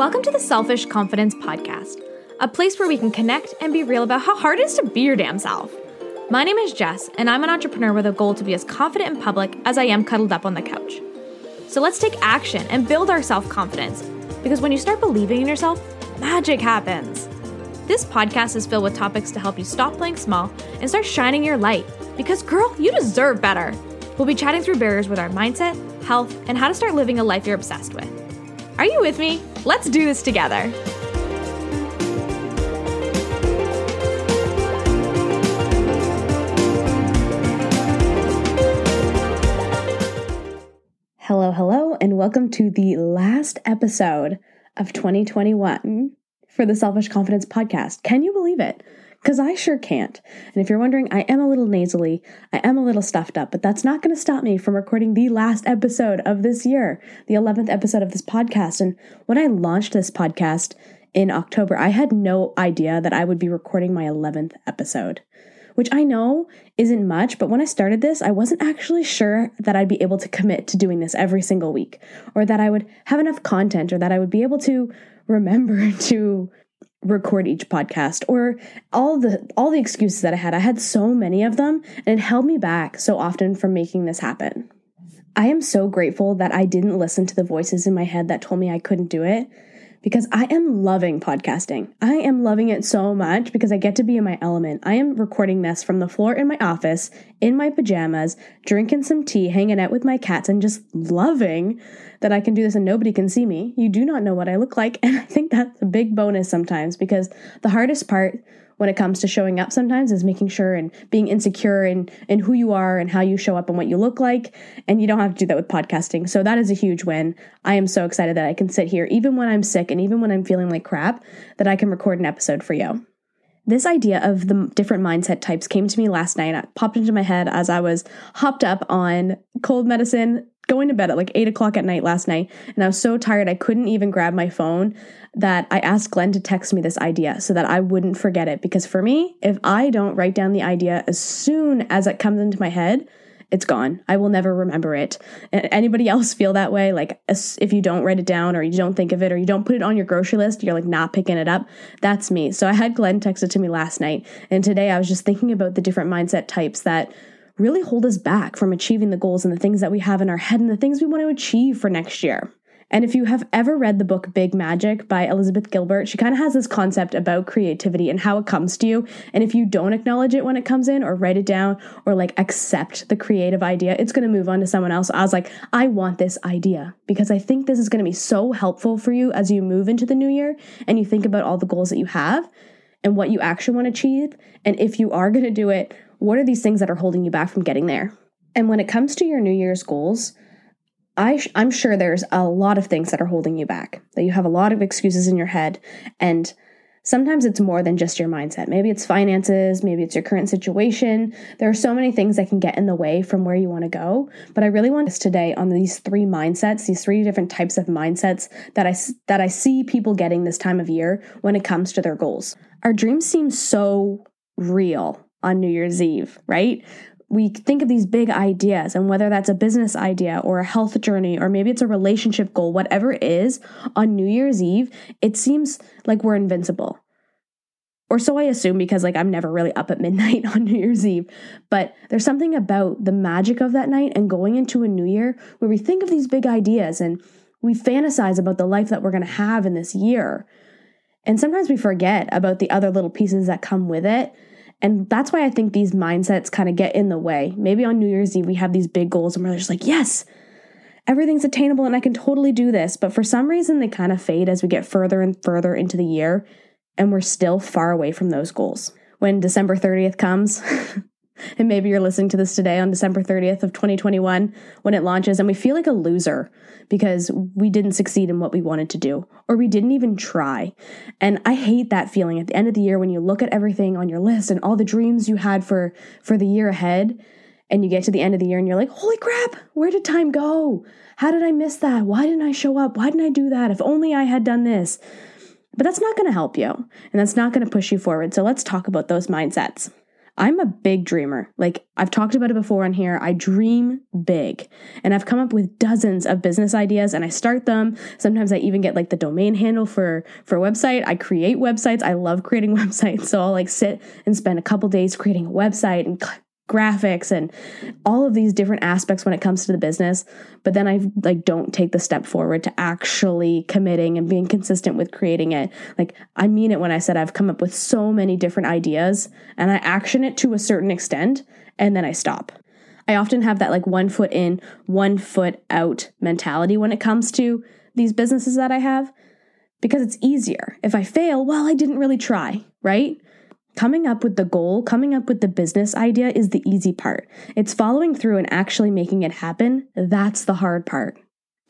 Welcome to the Selfish Confidence Podcast, a place where we can connect and be real about how hard it is to be your damn self. My name is Jess, and I'm an entrepreneur with a goal to be as confident in public as I am cuddled up on the couch. So let's take action and build our self confidence, because when you start believing in yourself, magic happens. This podcast is filled with topics to help you stop playing small and start shining your light, because girl, you deserve better. We'll be chatting through barriers with our mindset, health, and how to start living a life you're obsessed with. Are you with me? Let's do this together. Hello, hello, and welcome to the last episode of 2021 for the Selfish Confidence Podcast. Can you believe it? Because I sure can't. And if you're wondering, I am a little nasally, I am a little stuffed up, but that's not going to stop me from recording the last episode of this year, the 11th episode of this podcast. And when I launched this podcast in October, I had no idea that I would be recording my 11th episode. Which I know isn't much, but when I started this, I wasn't actually sure that I'd be able to commit to doing this every single week, or that I would have enough content, or that I would be able to remember to record each podcast or all the all the excuses that I had. I had so many of them and it held me back so often from making this happen. I am so grateful that I didn't listen to the voices in my head that told me I couldn't do it because I am loving podcasting. I am loving it so much because I get to be in my element. I am recording this from the floor in my office, in my pajamas, drinking some tea, hanging out with my cats, and just loving that I can do this and nobody can see me. You do not know what I look like. And I think that's a big bonus sometimes because the hardest part when it comes to showing up sometimes is making sure and being insecure in, in who you are and how you show up and what you look like. And you don't have to do that with podcasting. So that is a huge win. I am so excited that I can sit here, even when I'm sick and even when I'm feeling like crap, that I can record an episode for you. This idea of the different mindset types came to me last night. It popped into my head as I was hopped up on cold medicine going to bed at like eight o'clock at night last night, and I was so tired I couldn't even grab my phone that I asked Glenn to text me this idea so that I wouldn't forget it. Because for me, if I don't write down the idea as soon as it comes into my head, it's gone. I will never remember it. Anybody else feel that way? Like if you don't write it down or you don't think of it or you don't put it on your grocery list, you're like not picking it up. That's me. So I had Glenn text it to me last night. And today I was just thinking about the different mindset types that really hold us back from achieving the goals and the things that we have in our head and the things we want to achieve for next year. And if you have ever read the book Big Magic by Elizabeth Gilbert, she kind of has this concept about creativity and how it comes to you. And if you don't acknowledge it when it comes in or write it down or like accept the creative idea, it's going to move on to someone else. I was like, I want this idea because I think this is going to be so helpful for you as you move into the new year and you think about all the goals that you have and what you actually want to achieve. And if you are going to do it, what are these things that are holding you back from getting there? And when it comes to your New Year's goals, I I'm sure there's a lot of things that are holding you back, that you have a lot of excuses in your head. And sometimes it's more than just your mindset. Maybe it's finances, maybe it's your current situation. There are so many things that can get in the way from where you want to go. But I really want us today on these three mindsets, these three different types of mindsets that I, that I see people getting this time of year when it comes to their goals. Our dreams seem so real on New Year's Eve, right? We think of these big ideas, and whether that's a business idea or a health journey, or maybe it's a relationship goal, whatever it is, on New Year's Eve, it seems like we're invincible. Or so I assume because, like, I'm never really up at midnight on New Year's Eve. But there's something about the magic of that night and going into a new year where we think of these big ideas and we fantasize about the life that we're going to have in this year. And sometimes we forget about the other little pieces that come with it and that's why I think these mindsets kind of get in the way. Maybe on New Year's Eve, we have these big goals and we're just like, yes, everything's attainable and I can totally do this. But for some reason, they kind of fade as we get further and further into the year and we're still far away from those goals. When December 30th comes, and maybe you're listening to this today on December 30th of 2021 when it launches and we feel like a loser because we didn't succeed in what we wanted to do or we didn't even try. And I hate that feeling at the end of the year when you look at everything on your list and all the dreams you had for for the year ahead and you get to the end of the year and you're like, "Holy crap, where did time go? How did I miss that? Why didn't I show up? Why didn't I do that? If only I had done this." But that's not going to help you and that's not going to push you forward. So let's talk about those mindsets. I'm a big dreamer. Like I've talked about it before on here. I dream big. And I've come up with dozens of business ideas and I start them. Sometimes I even get like the domain handle for for a website. I create websites. I love creating websites. So I'll like sit and spend a couple days creating a website and graphics and all of these different aspects when it comes to the business. But then i like don't take the step forward to actually committing and being consistent with creating it. Like i mean it when i said i've come up with so many different ideas and i action it to a certain extent and then i stop. I often have that like one foot in one foot out mentality when it comes to these businesses that i have because it's easier. If i fail well i didn't really try right Coming up with the goal, coming up with the business idea is the easy part. It's following through and actually making it happen. That's the hard part.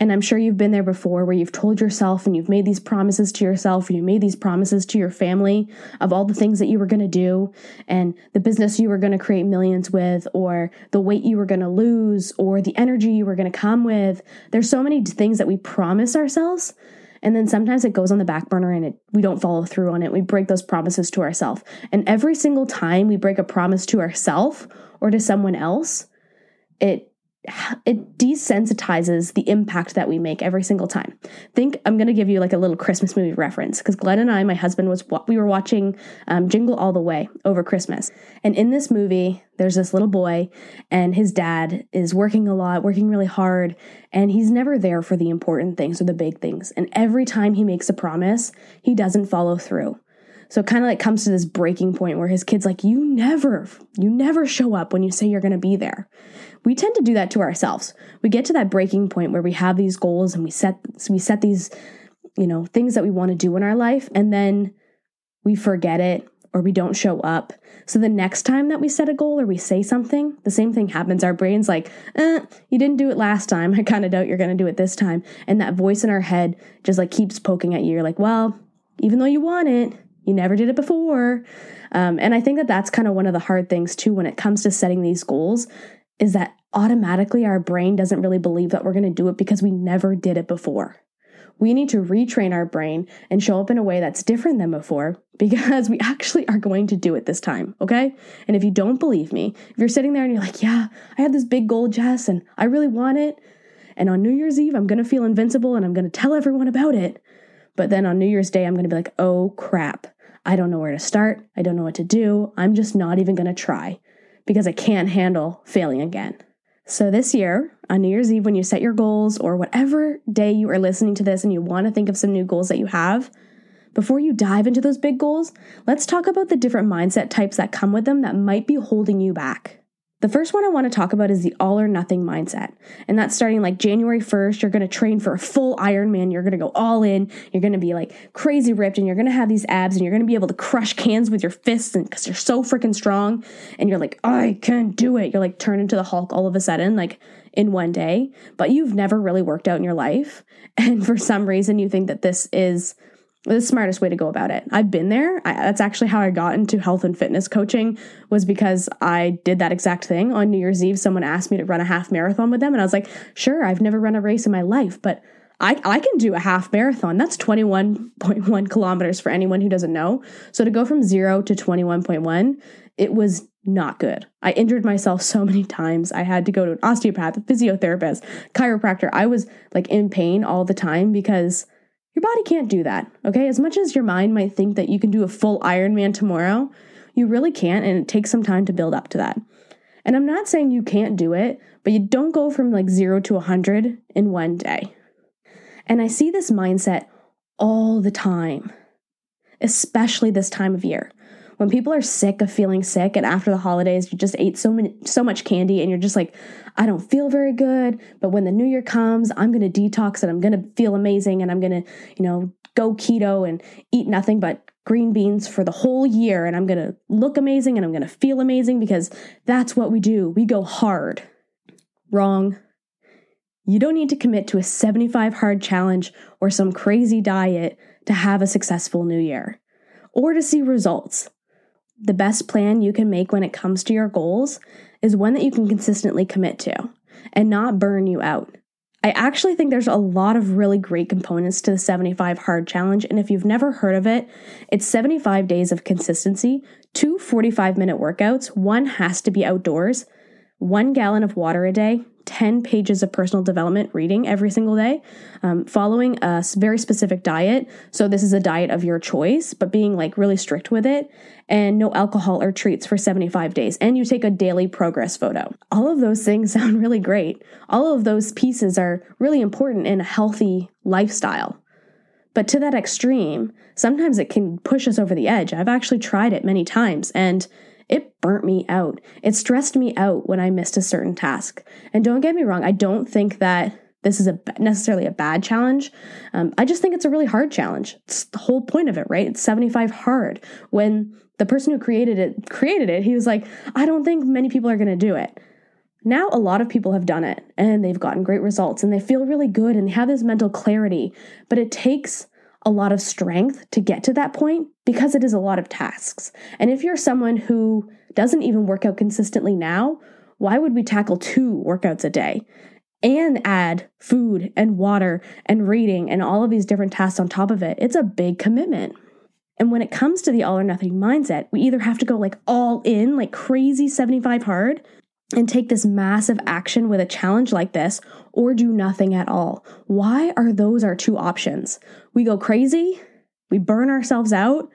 And I'm sure you've been there before where you've told yourself and you've made these promises to yourself, you made these promises to your family of all the things that you were going to do and the business you were going to create millions with, or the weight you were going to lose, or the energy you were going to come with. There's so many things that we promise ourselves and then sometimes it goes on the back burner and it, we don't follow through on it. We break those promises to ourselves. And every single time we break a promise to ourselves or to someone else, it it desensitizes the impact that we make every single time. Think I'm going to give you like a little Christmas movie reference because Glenn and I, my husband, was we were watching um, Jingle All the Way over Christmas, and in this movie, there's this little boy, and his dad is working a lot, working really hard, and he's never there for the important things or the big things. And every time he makes a promise, he doesn't follow through. So it kind of like comes to this breaking point where his kid's like, You never, you never show up when you say you're going to be there. We tend to do that to ourselves. We get to that breaking point where we have these goals and we set we set these, you know, things that we want to do in our life and then we forget it or we don't show up. So the next time that we set a goal or we say something, the same thing happens. Our brain's like, eh, you didn't do it last time. I kind of doubt you're going to do it this time. And that voice in our head just like keeps poking at you. You're like, well, even though you want it, you never did it before. Um, and I think that that's kind of one of the hard things too when it comes to setting these goals is that automatically our brain doesn't really believe that we're going to do it because we never did it before. We need to retrain our brain and show up in a way that's different than before because we actually are going to do it this time, okay? And if you don't believe me, if you're sitting there and you're like, yeah, I had this big goal, Jess, and I really want it. And on New Year's Eve, I'm going to feel invincible and I'm going to tell everyone about it. But then on New Year's Day, I'm going to be like, oh crap, I don't know where to start. I don't know what to do. I'm just not even going to try because I can't handle failing again. So this year, on New Year's Eve, when you set your goals or whatever day you are listening to this and you want to think of some new goals that you have, before you dive into those big goals, let's talk about the different mindset types that come with them that might be holding you back. The first one I want to talk about is the all or nothing mindset. And that's starting like January 1st. You're going to train for a full Ironman. You're going to go all in. You're going to be like crazy ripped and you're going to have these abs and you're going to be able to crush cans with your fists because you're so freaking strong. And you're like, I can do it. You're like turn into the Hulk all of a sudden, like in one day. But you've never really worked out in your life. And for some reason, you think that this is the smartest way to go about it. I've been there. I, that's actually how I got into health and fitness coaching was because I did that exact thing on New Year's Eve. Someone asked me to run a half marathon with them, and I was like, "Sure, I've never run a race in my life, but I, I can do a half marathon. That's 21.1 kilometers for anyone who doesn't know. So to go from zero to 21.1, it was not good. I injured myself so many times. I had to go to an osteopath, a physiotherapist, chiropractor. I was like in pain all the time because your body can't do that, okay? As much as your mind might think that you can do a full Ironman tomorrow, you really can't, and it takes some time to build up to that. And I'm not saying you can't do it, but you don't go from like zero to 100 in one day. And I see this mindset all the time, especially this time of year when people are sick of feeling sick and after the holidays you just ate so many so much candy and you're just like I don't feel very good but when the new year comes I'm going to detox and I'm going to feel amazing and I'm going to you know go keto and eat nothing but green beans for the whole year and I'm going to look amazing and I'm going to feel amazing because that's what we do. We go hard. Wrong. You don't need to commit to a 75 hard challenge or some crazy diet to have a successful new year or to see results the best plan you can make when it comes to your goals is one that you can consistently commit to and not burn you out. I actually think there's a lot of really great components to the 75 Hard Challenge. And if you've never heard of it, it's 75 days of consistency, two 45 minute workouts, one has to be outdoors, one gallon of water a day, 10 pages of personal development reading every single day, um, following a very specific diet. So, this is a diet of your choice, but being like really strict with it, and no alcohol or treats for 75 days. And you take a daily progress photo. All of those things sound really great. All of those pieces are really important in a healthy lifestyle. But to that extreme, sometimes it can push us over the edge. I've actually tried it many times and it burnt me out. It stressed me out when I missed a certain task. And don't get me wrong, I don't think that this is a necessarily a bad challenge. Um, I just think it's a really hard challenge. It's the whole point of it, right? It's 75 hard. When the person who created it created it, he was like, I don't think many people are going to do it. Now, a lot of people have done it and they've gotten great results and they feel really good and have this mental clarity, but it takes a lot of strength to get to that point because it is a lot of tasks. And if you're someone who doesn't even work out consistently now, why would we tackle two workouts a day and add food and water and reading and all of these different tasks on top of it? It's a big commitment. And when it comes to the all or nothing mindset, we either have to go like all in, like crazy 75 hard, and take this massive action with a challenge like this or do nothing at all. Why are those our two options? We go crazy, we burn ourselves out,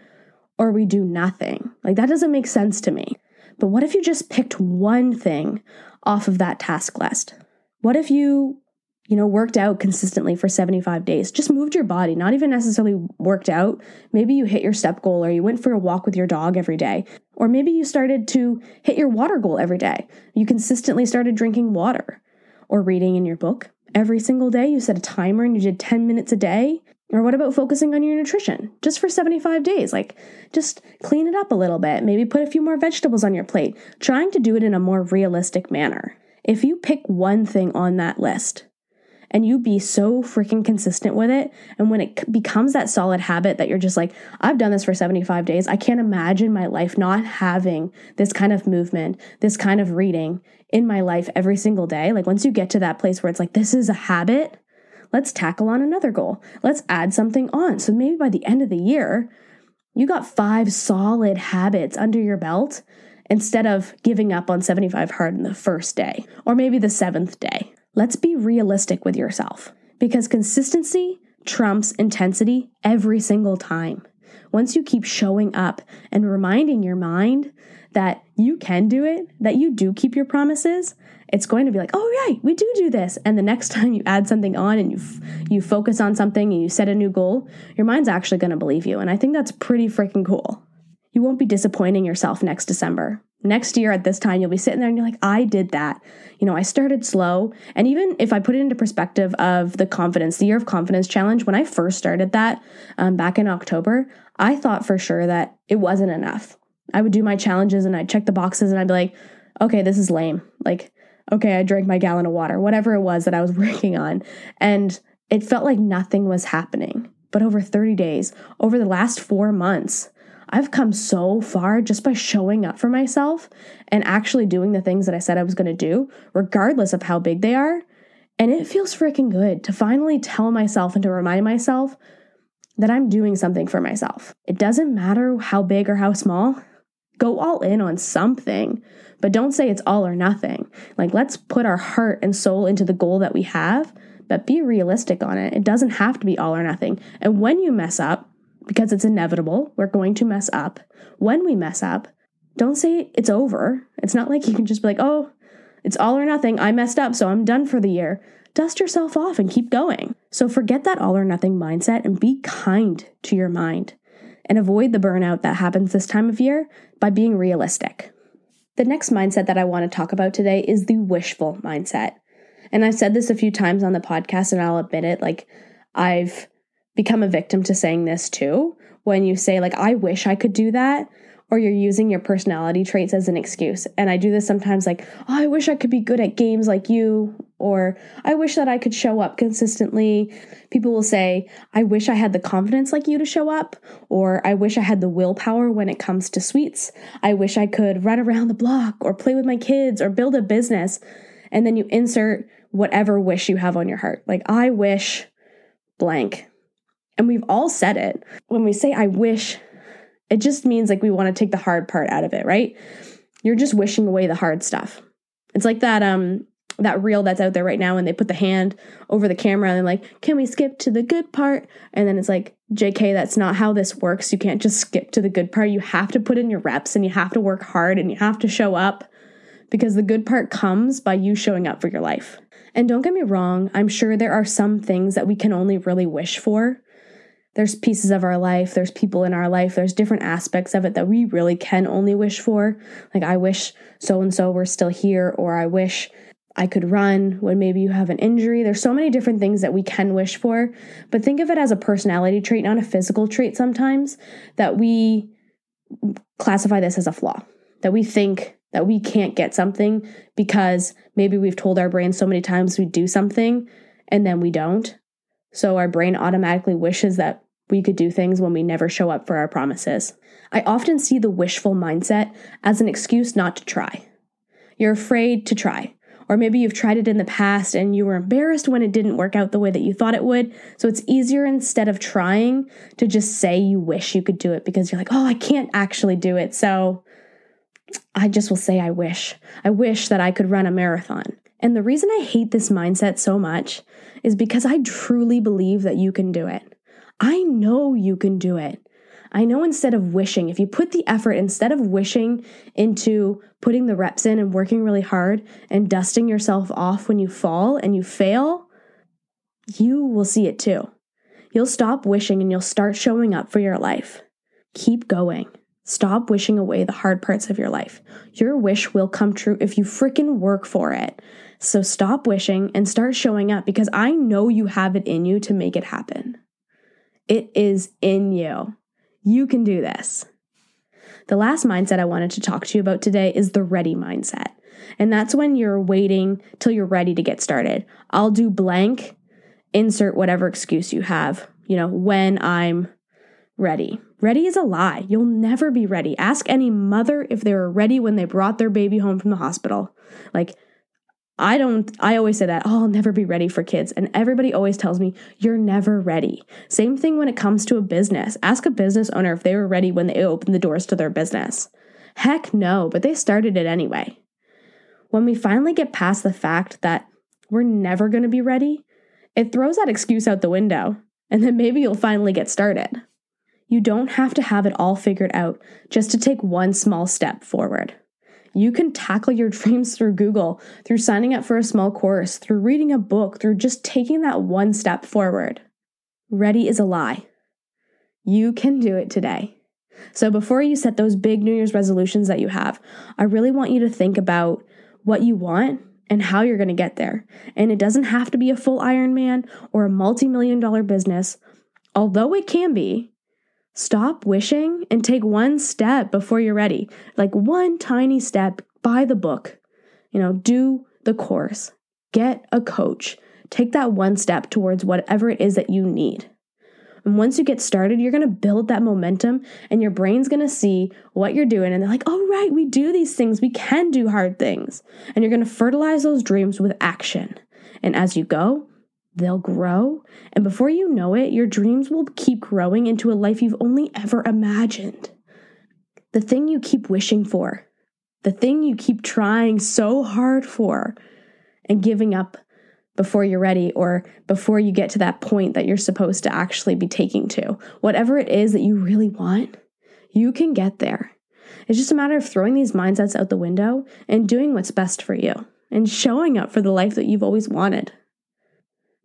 or we do nothing. Like that doesn't make sense to me. But what if you just picked one thing off of that task list? What if you you know, worked out consistently for 75 days, just moved your body, not even necessarily worked out. Maybe you hit your step goal or you went for a walk with your dog every day. Or maybe you started to hit your water goal every day. You consistently started drinking water or reading in your book every single day. You set a timer and you did 10 minutes a day. Or what about focusing on your nutrition just for 75 days? Like, just clean it up a little bit. Maybe put a few more vegetables on your plate, trying to do it in a more realistic manner. If you pick one thing on that list, and you be so freaking consistent with it. And when it becomes that solid habit that you're just like, I've done this for 75 days, I can't imagine my life not having this kind of movement, this kind of reading in my life every single day. Like, once you get to that place where it's like, this is a habit, let's tackle on another goal. Let's add something on. So maybe by the end of the year, you got five solid habits under your belt instead of giving up on 75 hard in the first day or maybe the seventh day. Let's be realistic with yourself because consistency trumps intensity every single time. Once you keep showing up and reminding your mind that you can do it, that you do keep your promises, it's going to be like, "Oh right, we do do this." And the next time you add something on and you f- you focus on something and you set a new goal, your mind's actually going to believe you. And I think that's pretty freaking cool. You won't be disappointing yourself next December next year at this time you'll be sitting there and you're like i did that. You know i started slow. And even if i put it into perspective of the confidence the year of confidence challenge when i first started that um, back in october i thought for sure that it wasn't enough. I would do my challenges and i'd check the boxes and i'd be like okay this is lame. Like okay i drank my gallon of water whatever it was that i was working on. And it felt like nothing was happening. But over 30 days over the last four months I've come so far just by showing up for myself and actually doing the things that I said I was going to do, regardless of how big they are. And it feels freaking good to finally tell myself and to remind myself that I'm doing something for myself. It doesn't matter how big or how small. Go all in on something, but don't say it's all or nothing. Like, let's put our heart and soul into the goal that we have, but be realistic on it. It doesn't have to be all or nothing. And when you mess up, because it's inevitable. We're going to mess up. When we mess up, don't say it's over. It's not like you can just be like, oh, it's all or nothing. I messed up, so I'm done for the year. Dust yourself off and keep going. So forget that all or nothing mindset and be kind to your mind and avoid the burnout that happens this time of year by being realistic. The next mindset that I want to talk about today is the wishful mindset. And I've said this a few times on the podcast, and I'll admit it. Like, I've become a victim to saying this too. When you say, like, I wish I could do that, or you're using your personality traits as an excuse. And I do this sometimes, like, oh, I wish I could be good at games like you, or I wish that I could show up consistently. People will say, I wish I had the confidence like you to show up, or I wish I had the willpower when it comes to sweets. I wish I could run around the block, or play with my kids, or build a business. And then you insert whatever wish you have on your heart. Like, I wish blank. And we've all said it. When we say, I wish, it just means like we want to take the hard part out of it, right? You're just wishing away the hard stuff. It's like that um that reel that's out there right now and they put the hand over the camera and they're like, "Can we skip to the good part?" And then it's like, "JK, that's not how this works. You can't just skip to the good part. You have to put in your reps and you have to work hard and you have to show up because the good part comes by you showing up for your life." And don't get me wrong, I'm sure there are some things that we can only really wish for. There's pieces of our life, there's people in our life, there's different aspects of it that we really can only wish for. Like, I wish so and so were still here, or I wish I could run when maybe you have an injury. There's so many different things that we can wish for, but think of it as a personality trait, not a physical trait sometimes, that we classify this as a flaw, that we think that we can't get something because maybe we've told our brain so many times we do something and then we don't. So our brain automatically wishes that we could do things when we never show up for our promises. I often see the wishful mindset as an excuse not to try. You're afraid to try. Or maybe you've tried it in the past and you were embarrassed when it didn't work out the way that you thought it would. So it's easier instead of trying to just say you wish you could do it because you're like, oh, I can't actually do it. So I just will say, I wish. I wish that I could run a marathon. And the reason I hate this mindset so much is because I truly believe that you can do it. I know you can do it. I know instead of wishing, if you put the effort instead of wishing into putting the reps in and working really hard and dusting yourself off when you fall and you fail, you will see it too. You'll stop wishing and you'll start showing up for your life. Keep going. Stop wishing away the hard parts of your life. Your wish will come true if you freaking work for it. So stop wishing and start showing up because I know you have it in you to make it happen. It is in you. You can do this. The last mindset I wanted to talk to you about today is the ready mindset. And that's when you're waiting till you're ready to get started. I'll do blank, insert whatever excuse you have, you know, when I'm ready. Ready is a lie. You'll never be ready. Ask any mother if they were ready when they brought their baby home from the hospital. Like, I don't, I always say that, oh, I'll never be ready for kids. And everybody always tells me, you're never ready. Same thing when it comes to a business. Ask a business owner if they were ready when they opened the doors to their business. Heck no, but they started it anyway. When we finally get past the fact that we're never going to be ready, it throws that excuse out the window. And then maybe you'll finally get started. You don't have to have it all figured out just to take one small step forward. You can tackle your dreams through Google, through signing up for a small course, through reading a book, through just taking that one step forward. Ready is a lie. You can do it today. So before you set those big New Year's resolutions that you have, I really want you to think about what you want and how you're going to get there. And it doesn't have to be a full Ironman or a multi million dollar business, although it can be. Stop wishing and take one step before you're ready. Like one tiny step, buy the book, you know, do the course, get a coach, take that one step towards whatever it is that you need. And once you get started, you're to build that momentum and your brain's to see what you're doing. And they're like, oh, right, we do these things. We can do hard things. And you're to fertilize those dreams with action. And as you go, they'll grow. And before you know it, your dreams will keep growing into a life you've only ever imagined. The thing you keep wishing for, the thing you keep trying so hard for and giving up before you're ready or before you get to that point that you're supposed to actually be taking to. Whatever it is that you really want, you can get there. It's just a matter of throwing these mindsets out the window and doing what's best for you and showing up for the life that you've always wanted.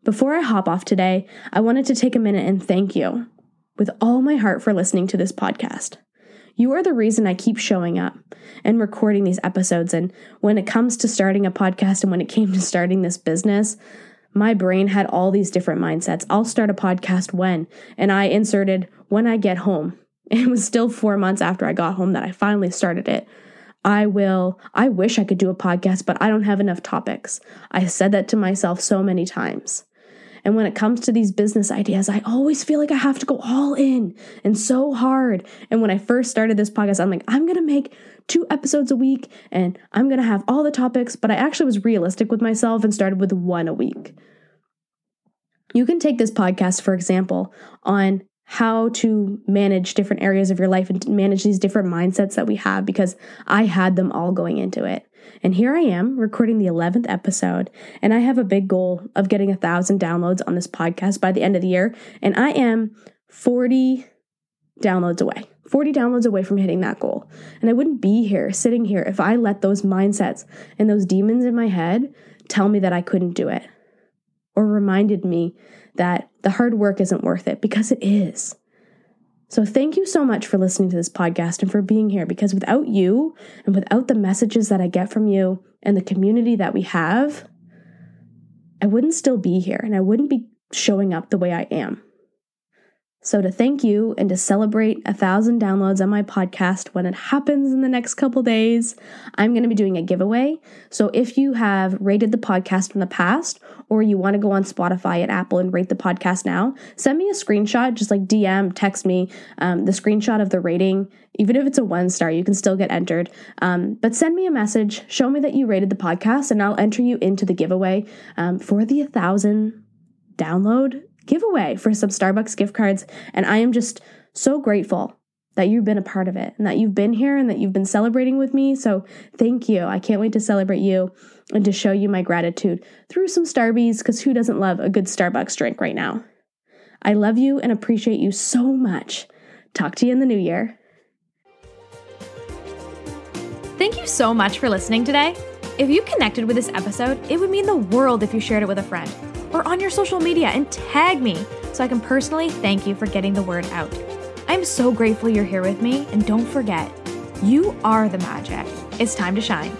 Before I hop off today, I wanted to take a minute and thank you with all my heart for listening to this podcast. You are the reason I keep showing up and recording these episodes. And when it comes to starting a podcast and when it came to starting this business, my brain had all these different mindsets. I'll start a podcast when, and I inserted when I get home. It was still four months after I got home that I finally started it. I will, I wish I could do a podcast, but I don't have enough topics. I said that to myself so many times. And when it comes to these business ideas, I always feel like I have to go all in and so hard. And when I first started this podcast, I'm like, I'm going to make two episodes a week and I'm going to have all the topics, but I actually was realistic with myself and started with one a week. You can take this podcast, for example, on how to manage different areas of your life and manage these different mindsets that we have because I had them all going into it. And here I am recording the 11th episode, and I have a big goal of getting a thousand downloads on this podcast by the end of the year. And I am 40 downloads away, 40 downloads away from hitting that goal. And I wouldn't be here sitting here if I let those mindsets and those demons in my head tell me that I couldn't do it or reminded me that the hard work isn't worth it because it is. So, thank you so much for listening to this podcast and for being here because without you and without the messages that I get from you and the community that we have, I wouldn't still be here and I wouldn't be showing up the way I am. So, to thank you and to celebrate a thousand downloads on my podcast when it happens in the next couple days, I'm going to be doing a giveaway. So, if you have rated the podcast in the past, or you want to go on Spotify at Apple and rate the podcast now, send me a screenshot, just like DM, text me um, the screenshot of the rating. Even if it's a one star, you can still get entered. Um, but send me a message, show me that you rated the podcast, and I'll enter you into the giveaway um, for the 1,000 download giveaway for some Starbucks gift cards. And I am just so grateful that you've been a part of it and that you've been here and that you've been celebrating with me. So thank you. I can't wait to celebrate you and to show you my gratitude through some Starbies because who doesn't love a good Starbucks drink right now? I love you and appreciate you so much. Talk to you in the new year. Thank you so much for listening today. If you connected with this episode, it would mean the world if you shared it with a friend or on your social media and tag me so I can personally thank you for getting the word out. I'm so grateful you're here with me, and don't forget, you are the magic. It's time to shine.